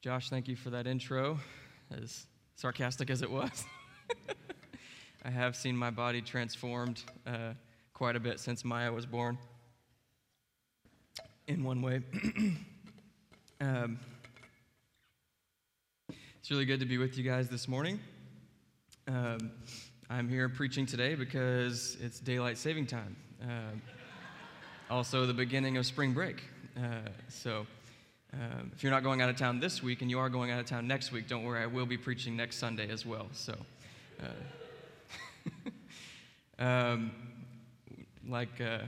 Josh, thank you for that intro, as sarcastic as it was. I have seen my body transformed uh, quite a bit since Maya was born, in one way. um, it's really good to be with you guys this morning. Um, I'm here preaching today because it's daylight saving time. Um, also, the beginning of spring break. Uh, so, um, if you're not going out of town this week and you are going out of town next week, don't worry, I will be preaching next Sunday as well. So, uh, um, like, uh,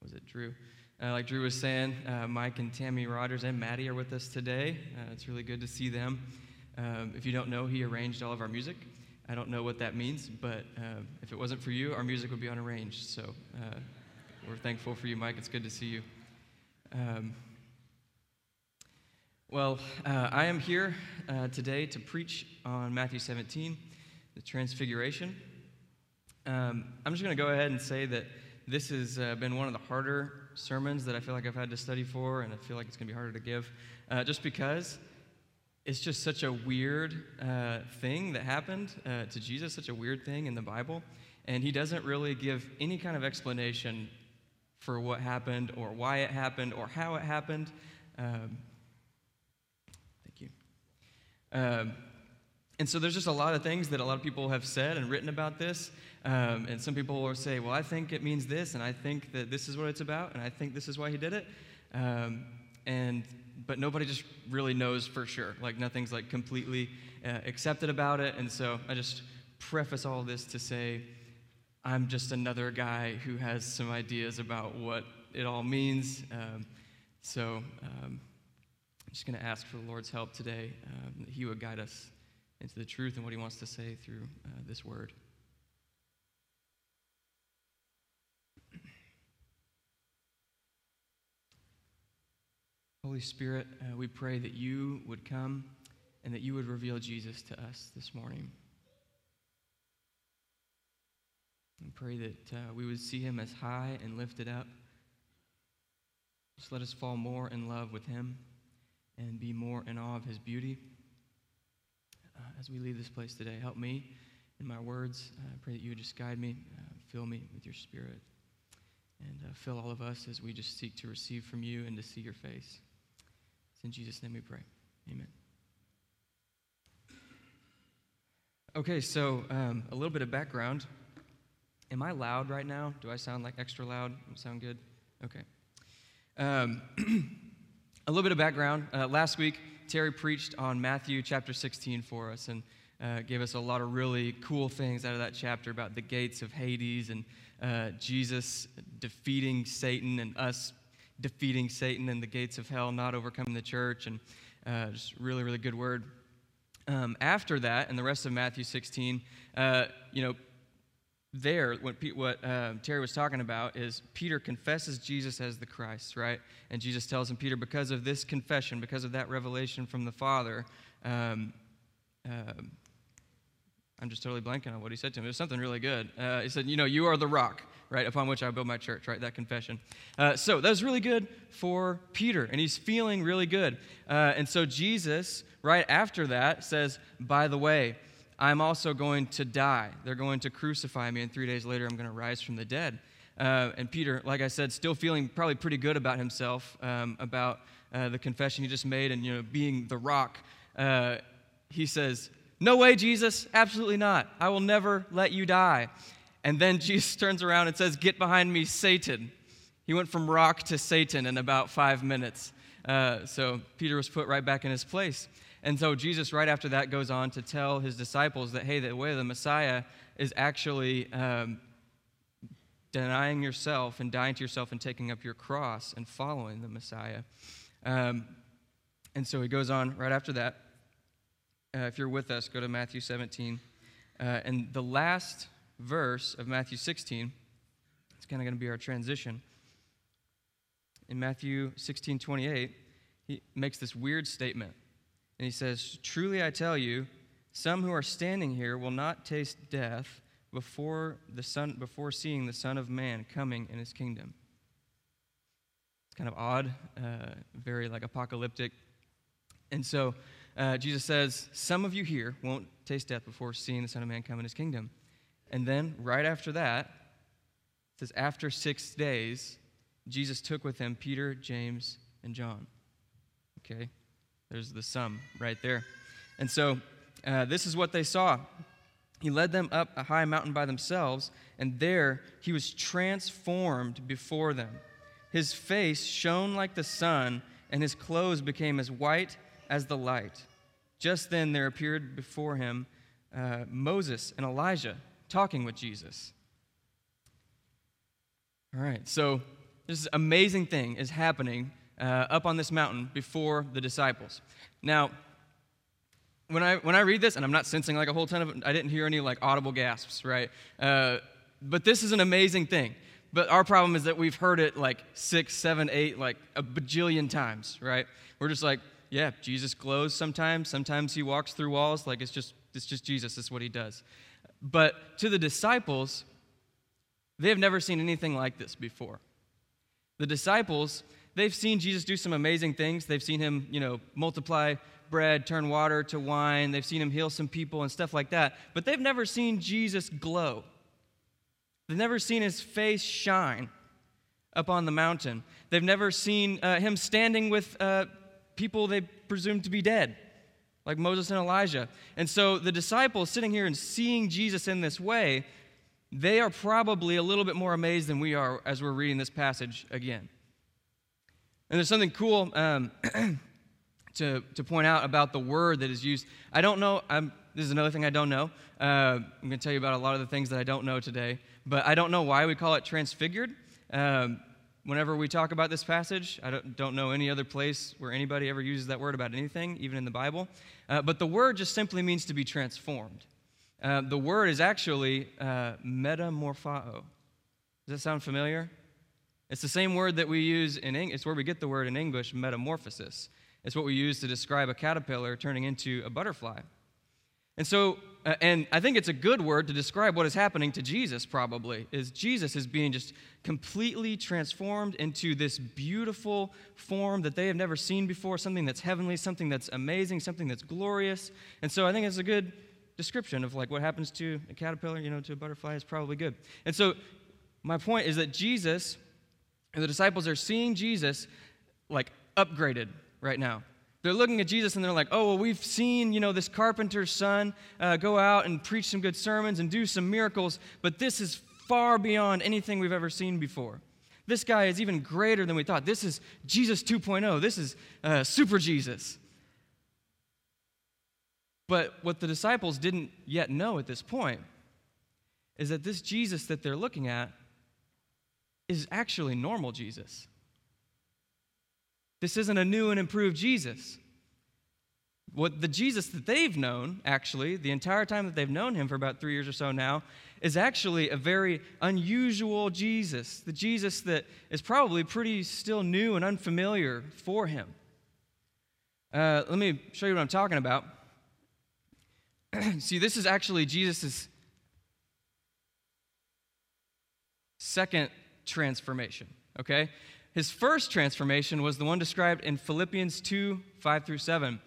was it Drew? Uh, like Drew was saying, uh, Mike and Tammy Rogers and Maddie are with us today. Uh, it's really good to see them. Um, if you don't know, he arranged all of our music. I don't know what that means, but if it wasn't for you, our music would be unarranged. So we're thankful for you, Mike. It's good to see you. Well, uh, I am here uh, today to preach on Matthew 17, the Transfiguration. Um, I'm just going to go ahead and say that this has uh, been one of the harder sermons that I feel like I've had to study for, and I feel like it's going to be harder to give, uh, just because it's just such a weird uh, thing that happened uh, to Jesus, such a weird thing in the Bible, and he doesn't really give any kind of explanation for what happened or why it happened or how it happened. Um, um, and so there's just a lot of things that a lot of people have said and written about this. Um, and some people will say, well, I think it means this, and I think that this is what it's about, and I think this is why he did it. Um, and but nobody just really knows for sure. Like nothing's like completely uh, accepted about it. And so I just preface all this to say, I'm just another guy who has some ideas about what it all means. Um, so um, I'm just going to ask for the Lord's help today, um, He would guide us into the truth and what He wants to say through uh, this word. Holy Spirit, uh, we pray that you would come and that you would reveal Jesus to us this morning. We pray that uh, we would see him as high and lifted up. Just let us fall more in love with him and be more in awe of his beauty. Uh, as we leave this place today, help me in my words. I pray that you would just guide me, uh, fill me with your spirit, and uh, fill all of us as we just seek to receive from you and to see your face. It's in Jesus' name we pray. Amen. Okay, so um, a little bit of background. Am I loud right now? Do I sound like extra loud? Sound good? Okay. Um, A little bit of background. Uh, last week, Terry preached on Matthew chapter 16 for us and uh, gave us a lot of really cool things out of that chapter about the gates of Hades and uh, Jesus defeating Satan and us defeating Satan and the gates of hell, not overcoming the church, and uh, just really, really good word. Um, after that, and the rest of Matthew 16, uh, you know, there, what, what uh, Terry was talking about is Peter confesses Jesus as the Christ, right? And Jesus tells him, Peter, because of this confession, because of that revelation from the Father, um, uh, I'm just totally blanking on what he said to him. It was something really good. Uh, he said, You know, you are the rock, right, upon which I build my church, right? That confession. Uh, so that was really good for Peter, and he's feeling really good. Uh, and so Jesus, right after that, says, By the way, I'm also going to die. They're going to crucify me, and three days later, I'm going to rise from the dead. Uh, and Peter, like I said, still feeling probably pretty good about himself, um, about uh, the confession he just made, and you know, being the rock. Uh, he says, "No way, Jesus! Absolutely not! I will never let you die." And then Jesus turns around and says, "Get behind me, Satan!" He went from rock to Satan in about five minutes. Uh, so Peter was put right back in his place. And so Jesus, right after that, goes on to tell his disciples that, hey, the way of the Messiah is actually um, denying yourself and dying to yourself and taking up your cross and following the Messiah. Um, and so he goes on right after that. Uh, if you're with us, go to Matthew 17. Uh, and the last verse of Matthew 16, it's kind of going to be our transition. In Matthew 16 28, he makes this weird statement. And he says, Truly I tell you, some who are standing here will not taste death before, the son, before seeing the Son of Man coming in his kingdom. It's kind of odd, uh, very like apocalyptic. And so uh, Jesus says, Some of you here won't taste death before seeing the Son of Man come in his kingdom. And then, right after that, it says, After six days, Jesus took with him Peter, James, and John. Okay? There's the sum right there. And so, uh, this is what they saw. He led them up a high mountain by themselves, and there he was transformed before them. His face shone like the sun, and his clothes became as white as the light. Just then there appeared before him uh, Moses and Elijah talking with Jesus. All right, so this amazing thing is happening uh, up on this mountain before the disciples. Now, when I when I read this, and I'm not sensing like a whole ton of, I didn't hear any like audible gasps, right? Uh, but this is an amazing thing. But our problem is that we've heard it like six, seven, eight, like a bajillion times, right? We're just like, yeah, Jesus glows sometimes. Sometimes he walks through walls. Like it's just it's just Jesus. It's what he does. But to the disciples, they have never seen anything like this before. The disciples, they've seen Jesus do some amazing things. They've seen him, you know, multiply bread, turn water to wine. They've seen him heal some people and stuff like that. But they've never seen Jesus glow. They've never seen his face shine up on the mountain. They've never seen uh, him standing with uh, people they presume to be dead, like Moses and Elijah. And so the disciples sitting here and seeing Jesus in this way, they are probably a little bit more amazed than we are as we're reading this passage again. And there's something cool. Um, to, to point out about the word that is used. I don't know, I'm, this is another thing I don't know. Uh, I'm going to tell you about a lot of the things that I don't know today, but I don't know why we call it transfigured. Um, whenever we talk about this passage, I don't, don't, know any other place where anybody ever uses that word about anything, even in the Bible. Uh, but the word just simply means to be transformed. Uh, the word is actually uh, metamorphao. Does that sound familiar? It's the same word that we use in English. It's where we get the word in English, metamorphosis. It's what we use to describe a caterpillar turning into a butterfly. And so, uh, and I think it's a good word to describe what is happening to Jesus, probably, is Jesus is being just completely transformed into this beautiful form that they have never seen before, something that's heavenly, something that's amazing, something that's glorious. And so I think it's a good description of like what happens to a caterpillar, you know, to a butterfly is probably good. And so my point is that Jesus and the disciples are seeing Jesus like upgraded, right now. They're looking at Jesus and they're like, oh, well, we've seen, you know, this carpenter's son uh, go out and preach some good sermons and do some miracles, but this is far beyond anything we've ever seen before. This guy is even greater than we thought. This is Jesus 2.0. This is uh, super Jesus. But what the disciples didn't yet know at this point is that this Jesus that they're looking at is actually normal Jesus. This isn't a new and improved Jesus. What the Jesus that they've known, actually, the entire time that they've known him for about three years or so now, is actually a very unusual Jesus. The Jesus that is probably pretty still new and unfamiliar for him. Uh, let me show you what I'm talking about. See, this is actually Jesus' second transformation, okay? His first transformation was the one described in Philippians 2 5 through 7.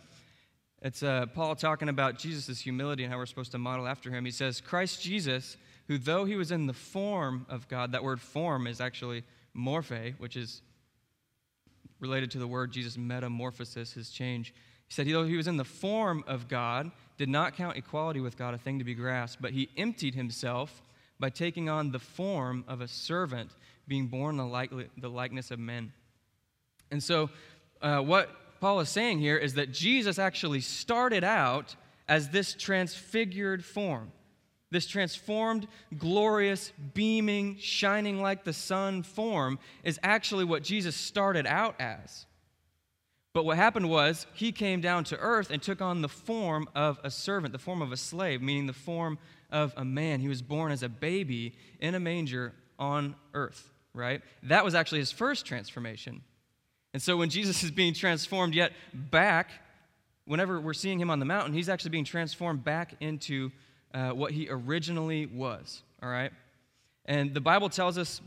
It's uh, Paul talking about Jesus' humility and how we're supposed to model after him. He says, Christ Jesus, who though he was in the form of God, that word form is actually morphe, which is related to the word Jesus' metamorphosis, his change. He said, though he was in the form of God, did not count equality with God a thing to be grasped, but he emptied himself by taking on the form of a servant being born the, the likeness of men. And so, uh, what Paul is saying here is that Jesus actually started out as this transfigured form. This transformed, glorious, beaming, shining like the sun form is actually what Jesus started out as. But what happened was he came down to earth and took on the form of a servant, the form of a slave, meaning the form of a man. He was born as a baby in a manger on earth right? That was actually his first transformation. And so when Jesus is being transformed yet back, whenever we're seeing him on the mountain, he's actually being transformed back into uh, what he originally was, all right? And the Bible tells us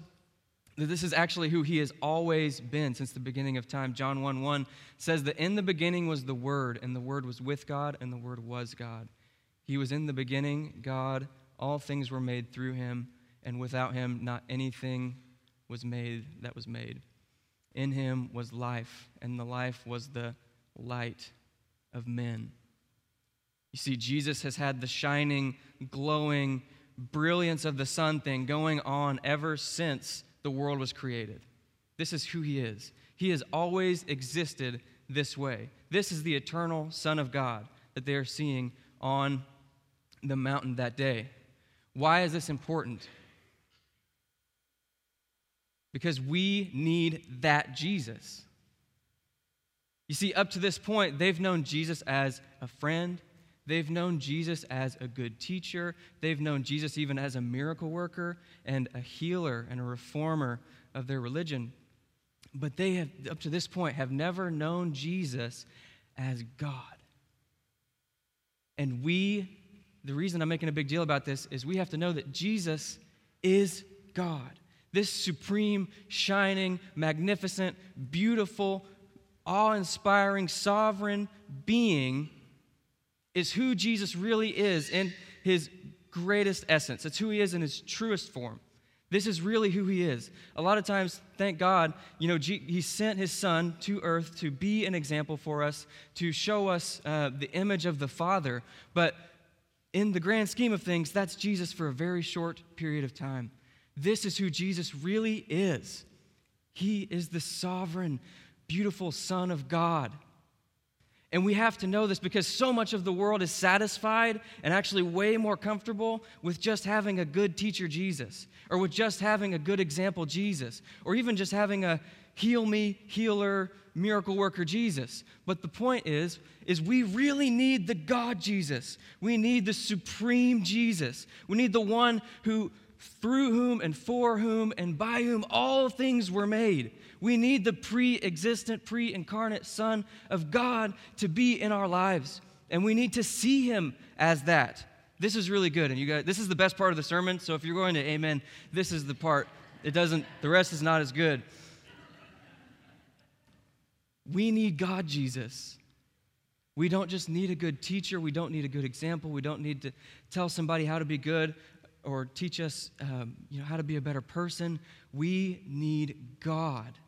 that this is actually who he has always been since the beginning of time. John 1 1 says that in the beginning was the Word, and the Word was with God, and the Word was God. He was in the beginning, God. All things were made through him, and without him, not anything was made that was made. In him was life, and the life was the light of men. You see, Jesus has had the shining, glowing brilliance of the sun thing going on ever since the world was created. This is who he is. He has always existed this way. This is the eternal Son of God that they are seeing on the mountain that day. Why is this important? Because we need that Jesus. You see, up to this point, they've known Jesus as a friend. They've known Jesus as a good teacher. They've known Jesus even as a miracle worker and a healer and a reformer of their religion. But they have, up to this point, have never known Jesus as God. And we, the reason I'm making a big deal about this is we have to know that Jesus is God. This supreme, shining, magnificent, beautiful, awe inspiring, sovereign being is who Jesus really is in his greatest essence. It's who he is in his truest form. This is really who he is. A lot of times, thank God, you know, he sent his son to earth to be an example for us, to show us uh, the image of the Father. But in the grand scheme of things, that's Jesus for a very short period of time. This is who Jesus really is. He is the sovereign, beautiful Son of God. And we have to know this because so much of the world is satisfied and actually way more comfortable with just having a good teacher, Jesus, or with just having a good example, Jesus, or even just having a heal me, healer, miracle worker, Jesus. But the point is, is we really need the God Jesus. We need the supreme Jesus. We need the one who through whom and for whom and by whom all things were made. We need the pre existent, pre incarnate Son of God to be in our lives. And we need to see him as that. This is really good. And you guys, this is the best part of the sermon. So if you're going to amen, this is the part. It doesn't, the rest is not as good. We need God, Jesus. We don't just need a good teacher. We don't need a good example. We don't need to tell somebody how to be good or teach us um, you know, how to be a better person. We need God.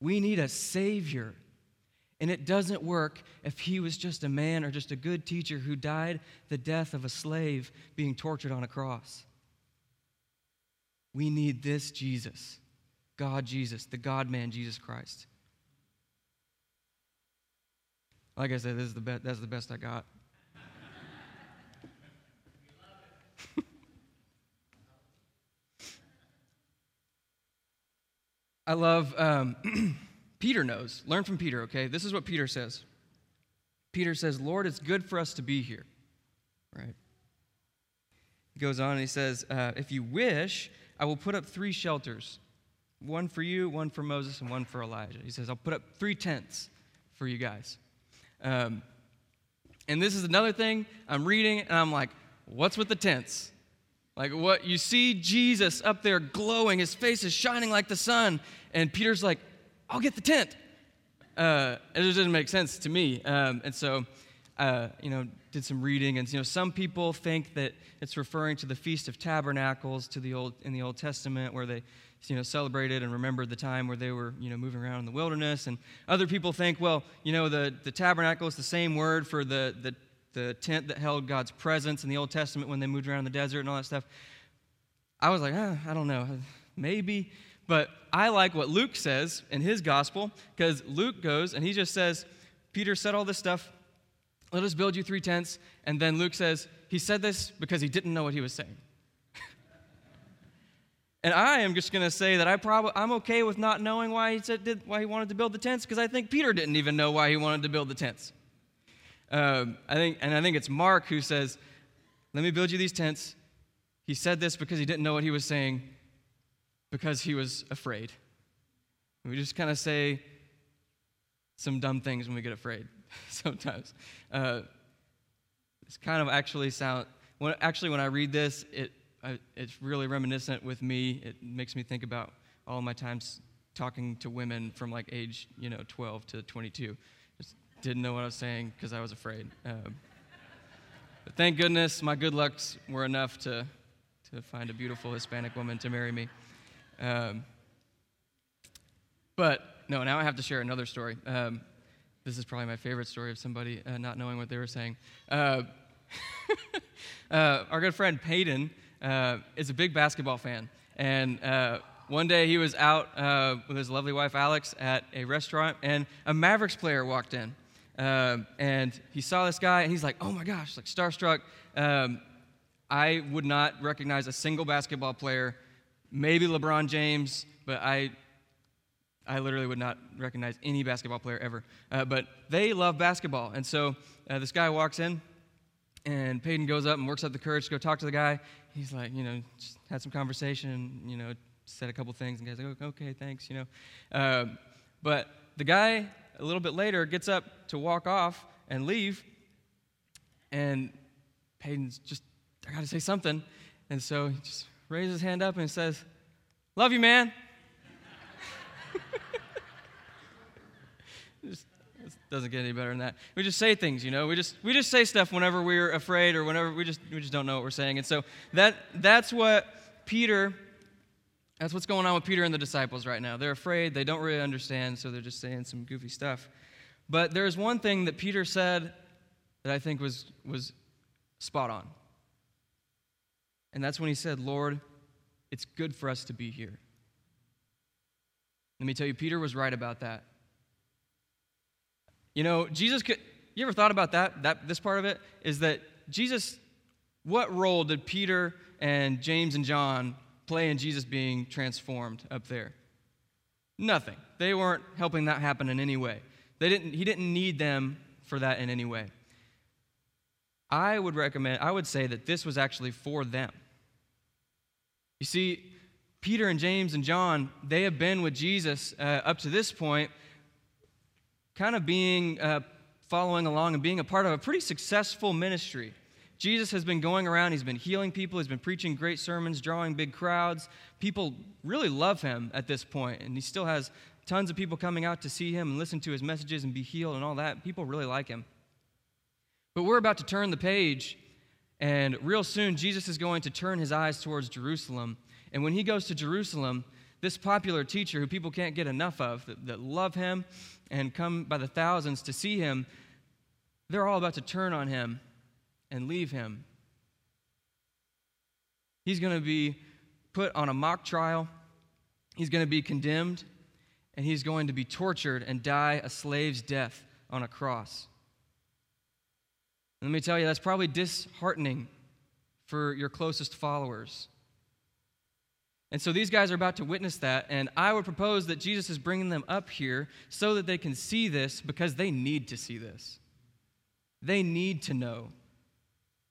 We need a Savior. And it doesn't work if he was just a man or just a good teacher who died the death of a slave being tortured on a cross. We need this Jesus, God Jesus, the God man Jesus Christ. Like I said, this is the best, that's the best I got. I love, um, Peter knows. Learn from Peter, okay? This is what Peter says. Peter says, Lord, it's good for us to be here, right? He goes on and he says, uh, If you wish, I will put up three shelters one for you, one for Moses, and one for Elijah. He says, I'll put up three tents for you guys. Um, and this is another thing I'm reading, and I'm like, what's with the tents? Like what you see Jesus up there glowing, his face is shining like the sun, and Peter's like, I'll get the tent. Uh, it just didn't make sense to me. Um, and so, uh, you know, did some reading, and you know, some people think that it's referring to the Feast of Tabernacles to the old in the Old Testament, where they, you know, celebrated and remembered the time where they were, you know, moving around in the wilderness. And other people think, well, you know, the the tabernacle is the same word for the the the tent that held God's presence in the Old Testament when they moved around the desert and all that stuff. I was like, ah, I don't know, maybe. But I like what Luke says in his gospel because Luke goes and he just says, Peter said all this stuff. Let us build you three tents. And then Luke says, he said this because he didn't know what he was saying. And I am just going to say that I probably I'm okay with not knowing why he said did, why he wanted to build the tents because I think Peter didn't even know why he wanted to build the tents. Um, I think, and I think it's Mark who says, Let me build you these tents. He said this because he didn't know what he was saying, because he was afraid. We just kind of say some dumb things when we get afraid sometimes. Uh, it's kind of actually sound, when, actually, when I read this, it, I, it's really reminiscent with me. It makes me think about all my times talking to women from like age, you know, 12 to 22. Just didn't know what I was saying because I was afraid. Um, but thank goodness my good lucks were enough to, to find a beautiful Hispanic woman to marry me. Um, but no, now I have to share another story. Um, this is probably my favorite story of somebody uh, not knowing what they were saying. Uh, uh, our good friend Peyton uh, is a big basketball fan. And uh, one day he was out uh, with his lovely wife Alex at a restaurant, and a Mavericks player walked in. Um, and he saw this guy, and he's like, oh my gosh, like starstruck. Um, I would not recognize a single basketball player, maybe LeBron James, but I I literally would not recognize any basketball player ever. Uh, but they love basketball. And so uh, this guy walks in, and Peyton goes up and works up the courage to go talk to the guy. He's like, you know, had some conversation, you know, said a couple things, and guy's like, okay, thanks, you know. Uh, but the guy, a little bit later, gets up to walk off and leave, and Peyton's just, I gotta say something. And so he just raises his hand up and says, Love you, man. just, doesn't get any better than that. We just say things, you know. We just we just say stuff whenever we're afraid or whenever we just we just don't know what we're saying. And so that that's what Peter that's what's going on with Peter and the disciples right now. They're afraid, they don't really understand, so they're just saying some goofy stuff. But there's one thing that Peter said that I think was was spot on. And that's when he said, "Lord, it's good for us to be here." Let me tell you, Peter was right about that. You know, Jesus could, you ever thought about that? That this part of it is that Jesus, what role did Peter and James and John play in Jesus being transformed up there? Nothing. They weren't helping that happen in any way. They didn't, he didn't need them for that in any way. I would recommend, I would say that this was actually for them. You see, Peter and James and John, they have been with Jesus uh, up to this point, kind of being, uh, following along and being a part of a pretty successful ministry. Jesus has been going around, he's been healing people, he's been preaching great sermons, drawing big crowds. People really love him at this point, and he still has tons of people coming out to see him and listen to his messages and be healed and all that. People really like him. But we're about to turn the page, and real soon, Jesus is going to turn his eyes towards Jerusalem and when he goes to Jerusalem, this popular teacher who people can't get enough of, that, that, love him and come by the thousands to see him, they're all about to turn on him and leave him. He's going to be put on a mock trial, he's going to be condemned, and he's going to be tortured and die a slave's death on a cross. let me tell you, that's probably disheartening for your closest followers. And so these guys are about to witness that, and I would propose that Jesus is bringing them up here so that they can see this because they need to see this. They need to know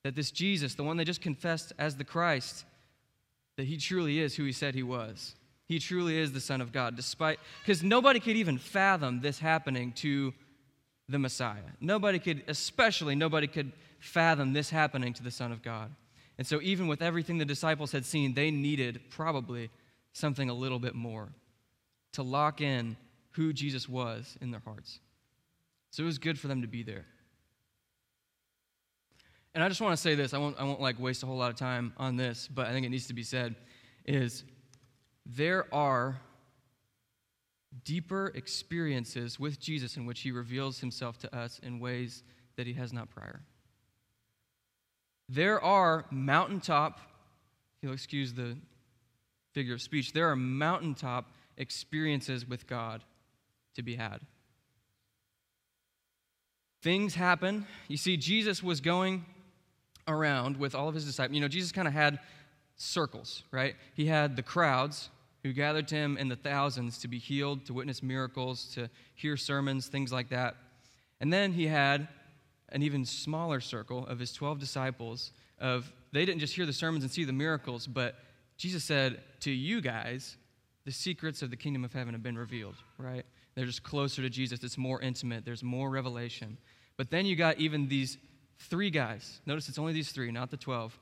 that this Jesus, the one they just confessed as the Christ, that he truly is who he said he was. He truly is the Son of God, despite, because nobody could even fathom this happening to the Messiah. Nobody could, especially nobody could fathom this happening to the Son of God. And so, even with everything the disciples had seen, they needed probably something a little bit more to lock in who Jesus was in their hearts. So, it was good for them to be there. And I just want to say this I won't, I won't like waste a whole lot of time on this, but I think it needs to be said is there are deeper experiences with Jesus in which he reveals himself to us in ways that he has not prior there are mountaintop, you'll excuse the figure of speech, there are mountaintop experiences with God to be had. Things happen. You see, Jesus was going around with all of his disciples. You know, Jesus kind of had circles, right? He had the crowds who gathered to him in the thousands to be healed, to witness miracles, to hear sermons, things like that. And then he had an even smaller circle of his 12 disciples of they didn't just hear the sermons and see the miracles but jesus said to you guys the secrets of the kingdom of heaven have been revealed right? They're just closer to jesus. It's more intimate. There's more revelation. But then you got even these three guys. Notice it's only these three not the 12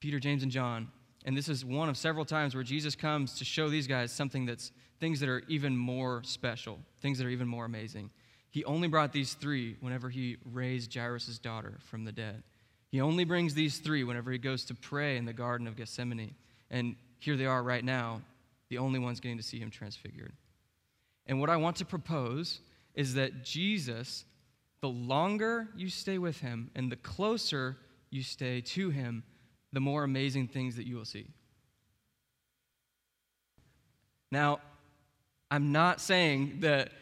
peter james and john. And this is one of several times where Jesus comes to show these guys something that's things that are even more special, things that are even more amazing. He only brought these three whenever he raised Jairus' daughter from the dead. He only brings these three whenever he goes to pray in the Garden of Gethsemane. And here they are right now, the only ones getting to see him transfigured. And what I want to propose is that Jesus, the longer you stay with him and the closer you stay to him, the more amazing things that you will see. Now, I'm not saying that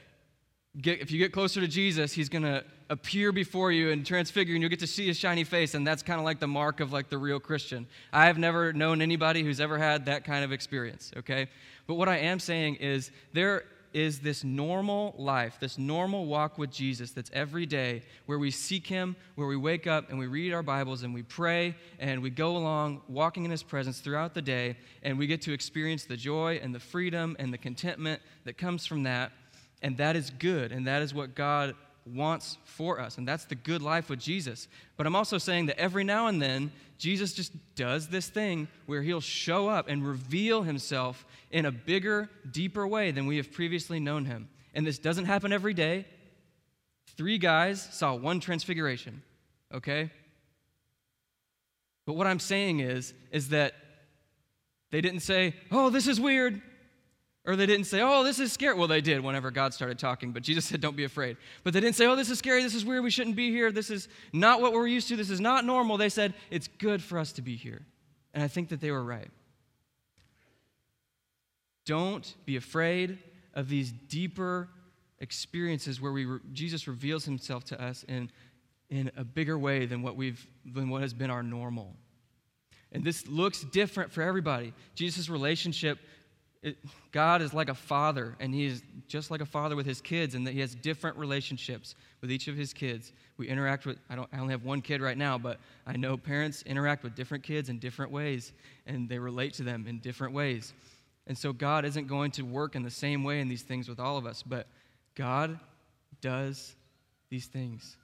get, if you get closer to Jesus, he's going to appear before you and transfigure and you'll get to see his shiny face and that's kind of like the mark of like the real Christian. I have never known anybody who's ever had that kind of experience, okay? But what I am saying is there is this normal life, this normal walk with Jesus that's every day where we seek Him, where we wake up and we read our Bibles and we pray and we go along walking in His presence throughout the day and we get to experience the joy and the freedom and the contentment that comes from that. And that is good and that is what God wants for us. And that's the good life with Jesus. But I'm also saying that every now and then, Jesus just does this thing where he'll show up and reveal himself in a bigger, deeper way than we have previously known him. And this doesn't happen every day. Three guys saw one transfiguration, okay? But what I'm saying is, is that they didn't say, oh, this is weird. Or they didn't say, oh, this is scary. Well, they did whenever God started talking, but Jesus said, don't be afraid. But they didn't say, oh, this is scary, this is weird, we shouldn't be here, this is not what we're used to, this is not normal. They said, it's good for us to be here. And I think that they were right. Don't be afraid of these deeper experiences where we, Jesus reveals himself to us in, in a bigger way than what, we've, than what has been our normal. And this looks different for everybody. Jesus' relationship it, God is like a father, and He is just like a father with His kids, and that He has different relationships with each of His kids. We interact with, I, don't, I only have one kid right now, but I know parents interact with different kids in different ways, and they relate to them in different ways. And so God isn't going to work in the same way in these things with all of us, but God does these things.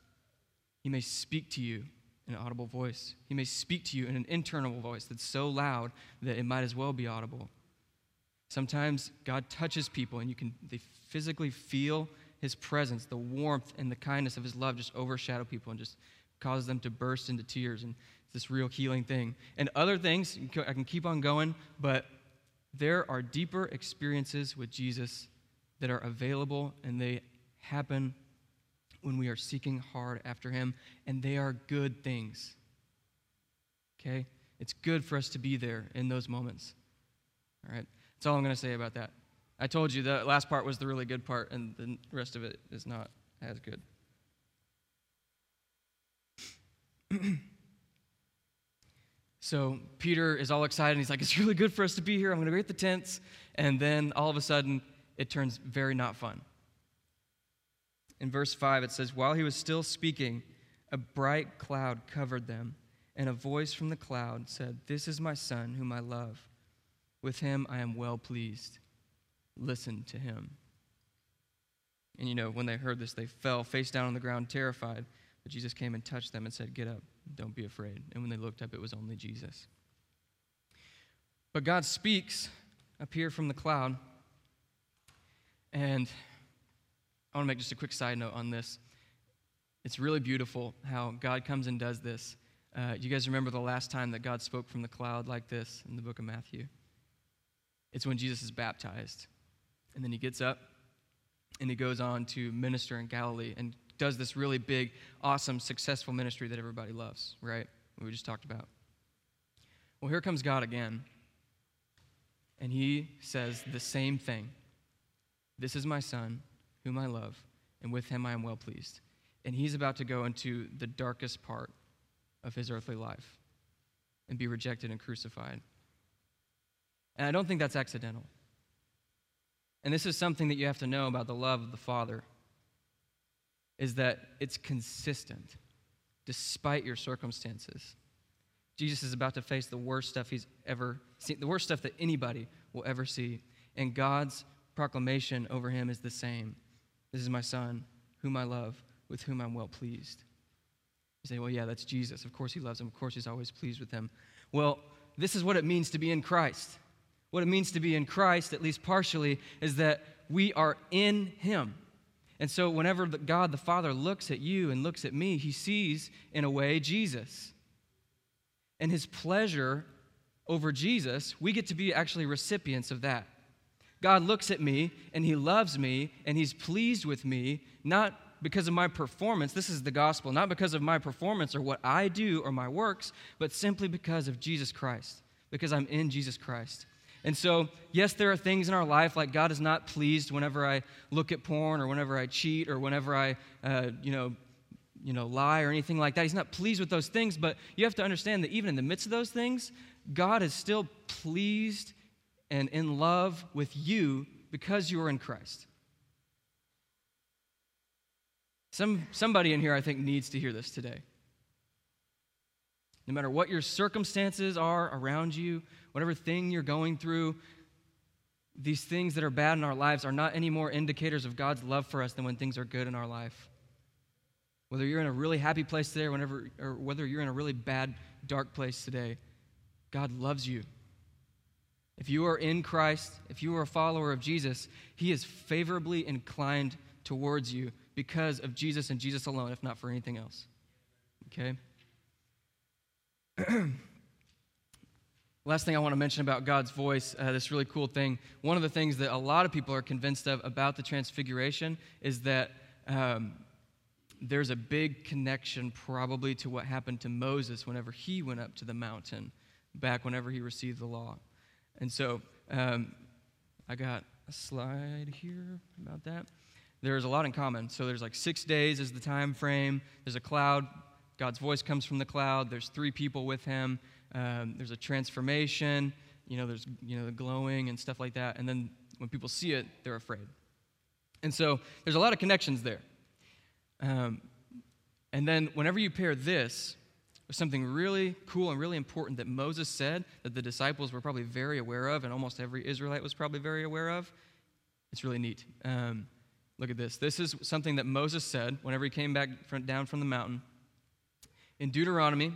He may speak to you in an audible voice, He may speak to you in an internal voice that's so loud that it might as well be audible. Sometimes God touches people and you can they physically feel his presence, the warmth and the kindness of his love just overshadow people and just cause them to burst into tears and it's this real healing thing. And other things, I can keep on going, but there are deeper experiences with Jesus that are available and they happen when we are seeking hard after him and they are good things. Okay? It's good for us to be there in those moments. All right? That's all I'm going to say about that. I told you the last part was the really good part, and the rest of it is not as good. so Peter is all excited. and He's like, It's really good for us to be here. I'm going to get the tents. And then all of a sudden, it turns very not fun. In verse 5, it says, While he was still speaking, a bright cloud covered them, and a voice from the cloud said, This is my son, whom I love. With him I am well pleased. Listen to him. And you know, when they heard this, they fell face down on the ground, terrified. But Jesus came and touched them and said, Get up, don't be afraid. And when they looked up, it was only Jesus. But God speaks up here from the cloud. And I want to make just a quick side note on this. It's really beautiful how God comes and does this. Uh, you guys remember the last time that God spoke from the cloud like this in the book of Matthew? It's when Jesus is baptized. And then he gets up and he goes on to minister in Galilee and does this really big, awesome, successful ministry that everybody loves, right? We just talked about. Well, here comes God again. And he says the same thing This is my son, whom I love, and with him I am well pleased. And he's about to go into the darkest part of his earthly life and be rejected and crucified. And I don't think that's accidental. And this is something that you have to know about the love of the Father is that it's consistent despite your circumstances. Jesus is about to face the worst stuff he's ever seen, the worst stuff that anybody will ever see. And God's proclamation over him is the same. This is my son, whom I love, with whom I'm well pleased. You say, well, yeah, that's Jesus. Of course he loves him. Of course he's always pleased with him. Well, this is what it means to be in Christ. What it means to be in Christ, at least partially, is that we are in Him. And so, whenever God the Father looks at you and looks at me, He sees, in a way, Jesus. And His pleasure over Jesus, we get to be actually recipients of that. God looks at me and He loves me and He's pleased with me, not because of my performance. This is the gospel, not because of my performance or what I do or my works, but simply because of Jesus Christ, because I'm in Jesus Christ. And so, yes, there are things in our life like God is not pleased whenever I look at porn or whenever I cheat or whenever I, uh, you know, you know, lie or anything like that. He's not pleased with those things, but you have to understand that even in the midst of those things, God is still pleased and in love with you because you are in Christ. Some, somebody in here, I think, needs to hear this today. No matter what your circumstances are around you, whatever thing you're going through, these things that are bad in our lives are not any more indicators of God's love for us than when things are good in our life. Whether you're in a really happy place today or, whenever, or whether you're in a really bad, dark place today, God loves you. If you are in Christ, if you are a follower of Jesus, He is favorably inclined towards you because of Jesus and Jesus alone, if not for anything else. Okay? Last thing I want to mention about God's voice, uh, this really cool thing. One of the things that a lot of people are convinced of about the Transfiguration is that um, there's a big connection probably to what happened to Moses whenever he went up to the mountain back whenever he received the law. And so um, I got a slide here about that. There's a lot in common. So there's like six days is the time frame. There's a cloud. God's voice comes from the cloud. There's three people with him. Um, there's a transformation. You know, there's you know the glowing and stuff like that. And then when people see it, they're afraid. And so there's a lot of connections there. Um, and then whenever you pair this with something really cool and really important that Moses said that the disciples were probably very aware of, and almost every Israelite was probably very aware of. It's really neat. Um, look at this. This is something that Moses said whenever he came back from, down from the mountain. In Deuteronomy,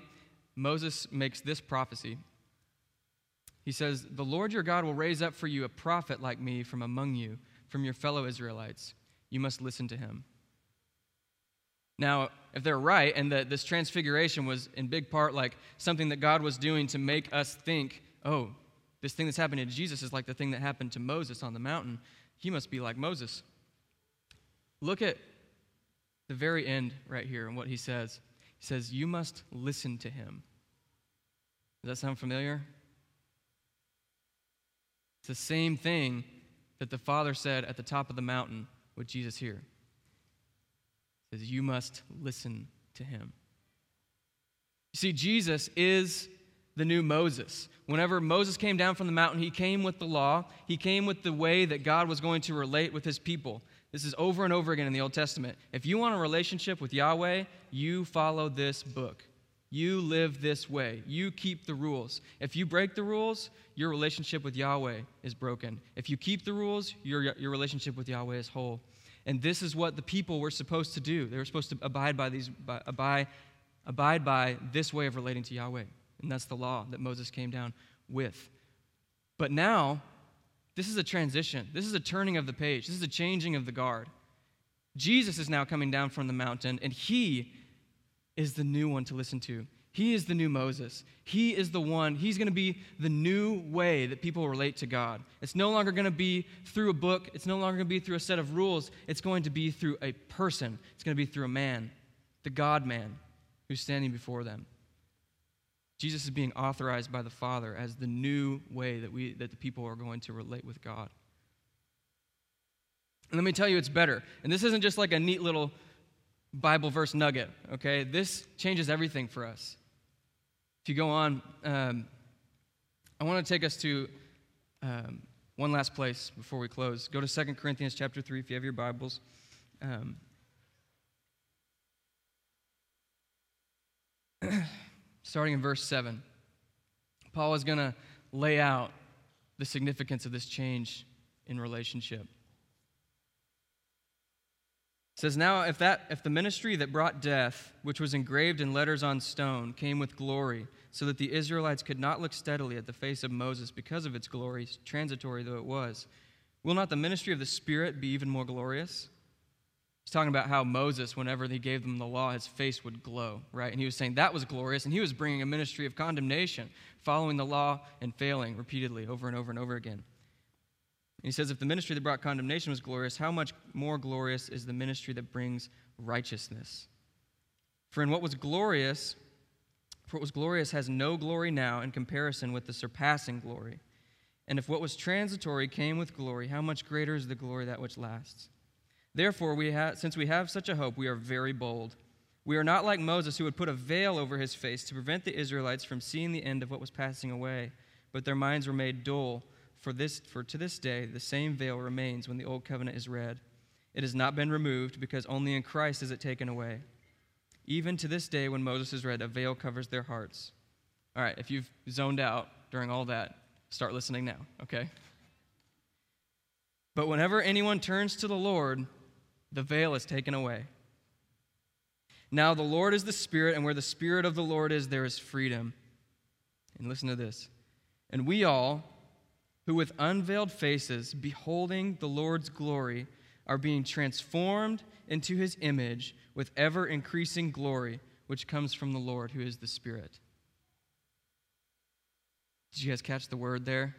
Moses makes this prophecy. He says, The Lord your God will raise up for you a prophet like me from among you, from your fellow Israelites. You must listen to him. Now, if they're right, and that this transfiguration was in big part like something that God was doing to make us think, oh, this thing that's happening to Jesus is like the thing that happened to Moses on the mountain, he must be like Moses. Look at the very end right here and what he says. He says, You must listen to him. Does that sound familiar? It's the same thing that the Father said at the top of the mountain with Jesus here says, You must listen to him. You see, Jesus is the new Moses. Whenever Moses came down from the mountain, he came with the law, he came with the way that God was going to relate with his people. This is over and over again in the Old Testament. If you want a relationship with Yahweh, you follow this book. You live this way. You keep the rules. If you break the rules, your relationship with Yahweh is broken. If you keep the rules, your, your relationship with Yahweh is whole. And this is what the people were supposed to do. They were supposed to abide by these by, abide, abide by this way of relating to Yahweh. And that's the law that Moses came down with. But now, this is a transition. This is a turning of the page. This is a changing of the guard. Jesus is now coming down from the mountain, and he is the new one to listen to. He is the new Moses. He is the one, he's going to be the new way that people relate to God. It's no longer going to be through a book, it's no longer going to be through a set of rules. It's going to be through a person, it's going to be through a man, the God man who's standing before them. Jesus is being authorized by the Father as the new way that, we, that the people are going to relate with God. And let me tell you, it's better. And this isn't just like a neat little Bible verse nugget, okay? This changes everything for us. If you go on, um, I want to take us to um, one last place before we close. Go to 2 Corinthians chapter 3 if you have your Bibles. Um, starting in verse 7. Paul is going to lay out the significance of this change in relationship. says, Now if that if the ministry that brought death, which was engraved in letters on stone, came with glory, so that the Israelites could not look steadily at the face of Moses because of its glory, transitory though it was, will not the ministry of the Spirit be even more glorious? He's talking about how Moses, whenever he gave them the law, his face would glow, right? And he was saying that was glorious, and he was bringing a ministry of condemnation, following the law and failing repeatedly over and over and over again. And he says, if the ministry that brought condemnation was glorious, how much more glorious is the ministry that brings righteousness? For in what was glorious, for what was glorious has no glory now in comparison with the surpassing glory. And if what was transitory came with glory, how much greater is the glory that which lasts? Therefore, we ha- since we have such a hope, we are very bold. We are not like Moses, who would put a veil over his face to prevent the Israelites from seeing the end of what was passing away, but their minds were made dull. For, this, for to this day, the same veil remains when the old covenant is read. It has not been removed, because only in Christ is it taken away. Even to this day, when Moses is read, a veil covers their hearts. All right, if you've zoned out during all that, start listening now, okay? But whenever anyone turns to the Lord, the veil is taken away. Now the Lord is the Spirit, and where the Spirit of the Lord is, there is freedom. And listen to this. And we all, who with unveiled faces, beholding the Lord's glory, are being transformed into his image with ever increasing glory, which comes from the Lord, who is the Spirit. Did you guys catch the word there?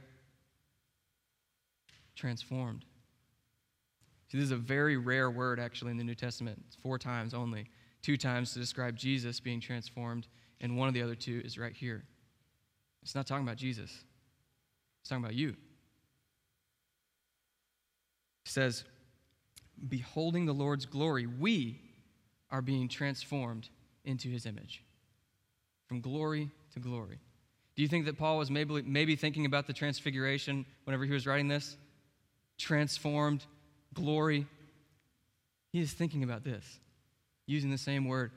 Transformed. See, this is a very rare word actually in the New Testament. It's four times only. Two times to describe Jesus being transformed, and one of the other two is right here. It's not talking about Jesus, it's talking about you. It says, Beholding the Lord's glory, we are being transformed into his image. From glory to glory. Do you think that Paul was maybe, maybe thinking about the transfiguration whenever he was writing this? Transformed glory. He is thinking about this, using the same word.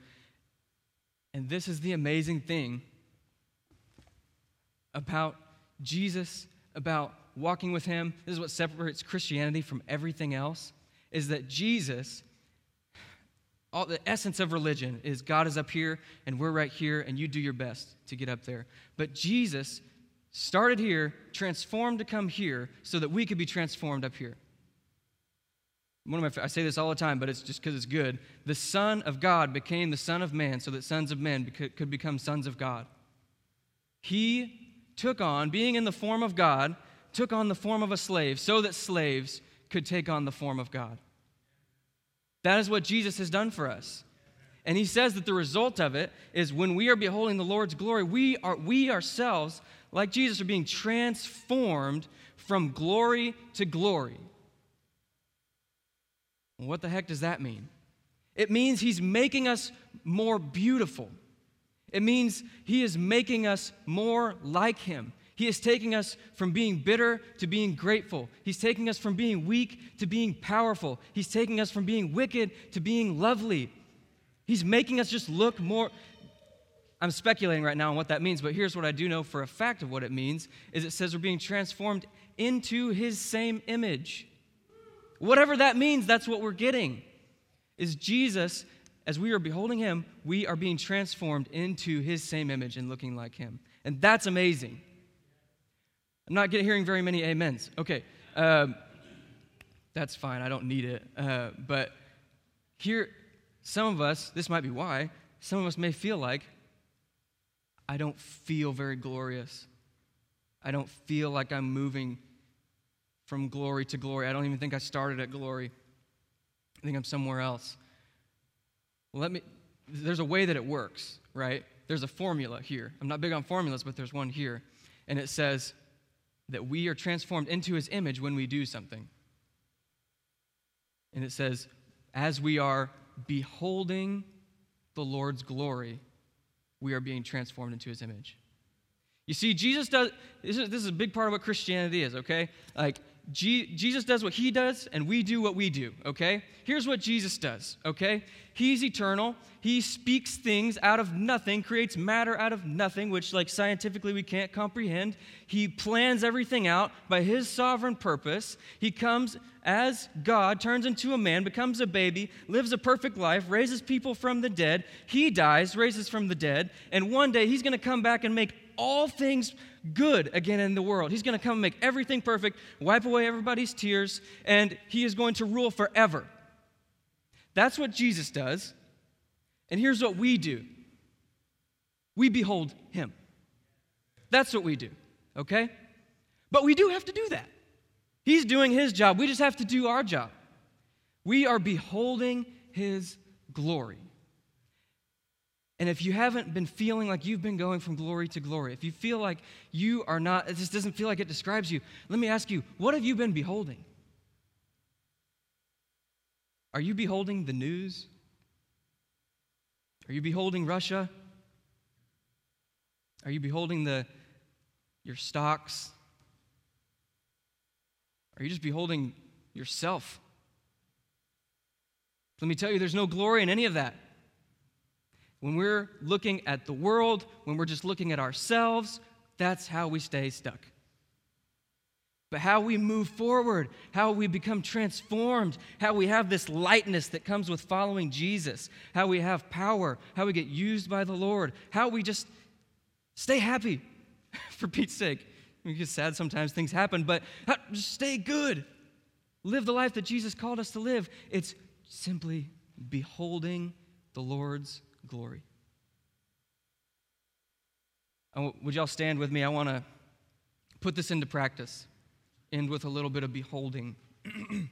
And this is the amazing thing about Jesus, about walking with him. This is what separates Christianity from everything else is that Jesus all the essence of religion is God is up here and we're right here and you do your best to get up there. But Jesus started here, transformed to come here so that we could be transformed up here one of my, I say this all the time, but it's just because it's good. The Son of God became the Son of Man so that sons of men could become sons of God. He took on, being in the form of God, took on the form of a slave so that slaves could take on the form of God. That is what Jesus has done for us. And he says that the result of it is when we are beholding the Lord's glory, we, are, we ourselves, like Jesus, are being transformed from glory to glory. What the heck does that mean? It means He's making us more beautiful. It means He is making us more like Him. He is taking us from being bitter to being grateful. He's taking us from being weak to being powerful. He's taking us from being wicked to being lovely. He's making us just look more. I'm speculating right now on what that means, but here's what I do know for a fact of what it means is it says we're being transformed into his same image. Whatever that means, that's what we're getting. Is Jesus, as we are beholding him, we are being transformed into his same image and looking like him. And that's amazing. I'm not getting, hearing very many amens. Okay, um, that's fine. I don't need it. Uh, but here, some of us, this might be why, some of us may feel like, I don't feel very glorious. I don't feel like I'm moving from glory to glory. I don't even think I started at glory. I think I'm somewhere else. Let me there's a way that it works, right? There's a formula here. I'm not big on formulas, but there's one here. And it says that we are transformed into his image when we do something. And it says, as we are beholding the Lord's glory, we are being transformed into his image. You see, Jesus does, this is, this is a big part of what Christianity is, okay? Like, Jesus does what he does, and we do what we do, okay? Here's what Jesus does, okay? He's eternal. He speaks things out of nothing, creates matter out of nothing, which, like, scientifically we can't comprehend. He plans everything out by his sovereign purpose. He comes as God, turns into a man, becomes a baby, lives a perfect life, raises people from the dead. He dies, raises from the dead, and one day he's gonna come back and make all things good again in the world. He's going to come and make everything perfect, wipe away everybody's tears, and he is going to rule forever. That's what Jesus does. And here's what we do we behold him. That's what we do, okay? But we do have to do that. He's doing his job. We just have to do our job. We are beholding his glory. And if you haven't been feeling like you've been going from glory to glory, if you feel like you are not, it just doesn't feel like it describes you, let me ask you, what have you been beholding? Are you beholding the news? Are you beholding Russia? Are you beholding the, your stocks? Are you just beholding yourself? Let me tell you, there's no glory in any of that. When we're looking at the world, when we're just looking at ourselves, that's how we stay stuck. But how we move forward, how we become transformed, how we have this lightness that comes with following Jesus, how we have power, how we get used by the Lord, how we just stay happy for Pete's sake. We get sad sometimes, things happen, but just stay good. Live the life that Jesus called us to live. It's simply beholding the Lord's glory. Would y'all stand with me? I want to put this into practice, end with a little bit of beholding.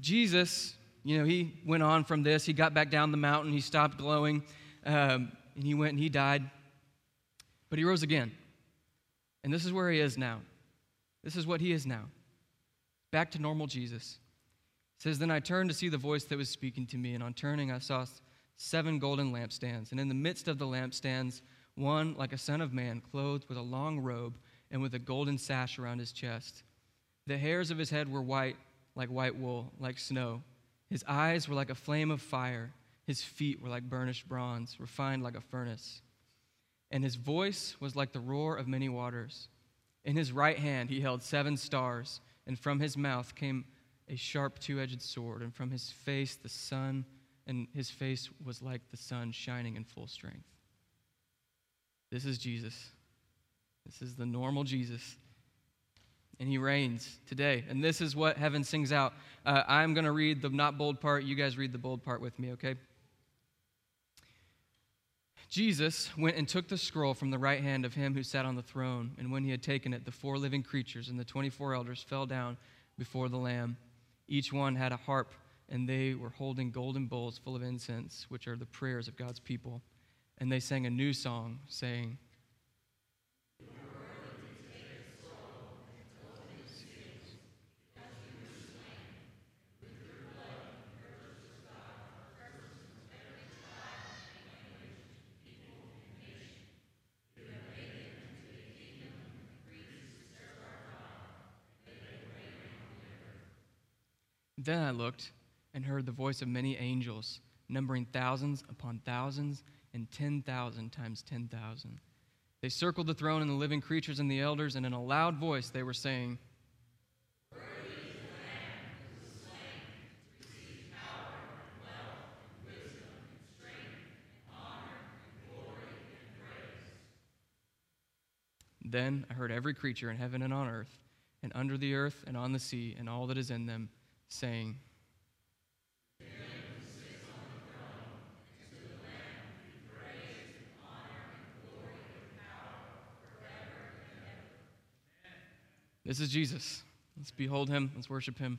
Jesus, you know, he went on from this. He got back down the mountain. He stopped glowing. Um, and he went and he died. But he rose again. And this is where he is now. This is what he is now. Back to normal Jesus says, Then I turned to see the voice that was speaking to me, and on turning I saw seven golden lampstands. And in the midst of the lampstands, one like a son of man, clothed with a long robe and with a golden sash around his chest. The hairs of his head were white, like white wool, like snow. His eyes were like a flame of fire. His feet were like burnished bronze, refined like a furnace. And his voice was like the roar of many waters. In his right hand he held seven stars, and from his mouth came a sharp two edged sword, and from his face the sun, and his face was like the sun shining in full strength. This is Jesus. This is the normal Jesus. And he reigns today. And this is what heaven sings out. Uh, I'm going to read the not bold part. You guys read the bold part with me, okay? Jesus went and took the scroll from the right hand of him who sat on the throne. And when he had taken it, the four living creatures and the 24 elders fell down before the Lamb. Each one had a harp, and they were holding golden bowls full of incense, which are the prayers of God's people. And they sang a new song, saying, Then I looked and heard the voice of many angels, numbering thousands upon thousands and 10,000 times 10,000. They circled the throne and the living creatures and the elders, and in a loud voice they were saying, Then I heard every creature in heaven and on earth, and under the earth and on the sea, and all that is in them saying, This is Jesus. Let's behold him. Let's worship him.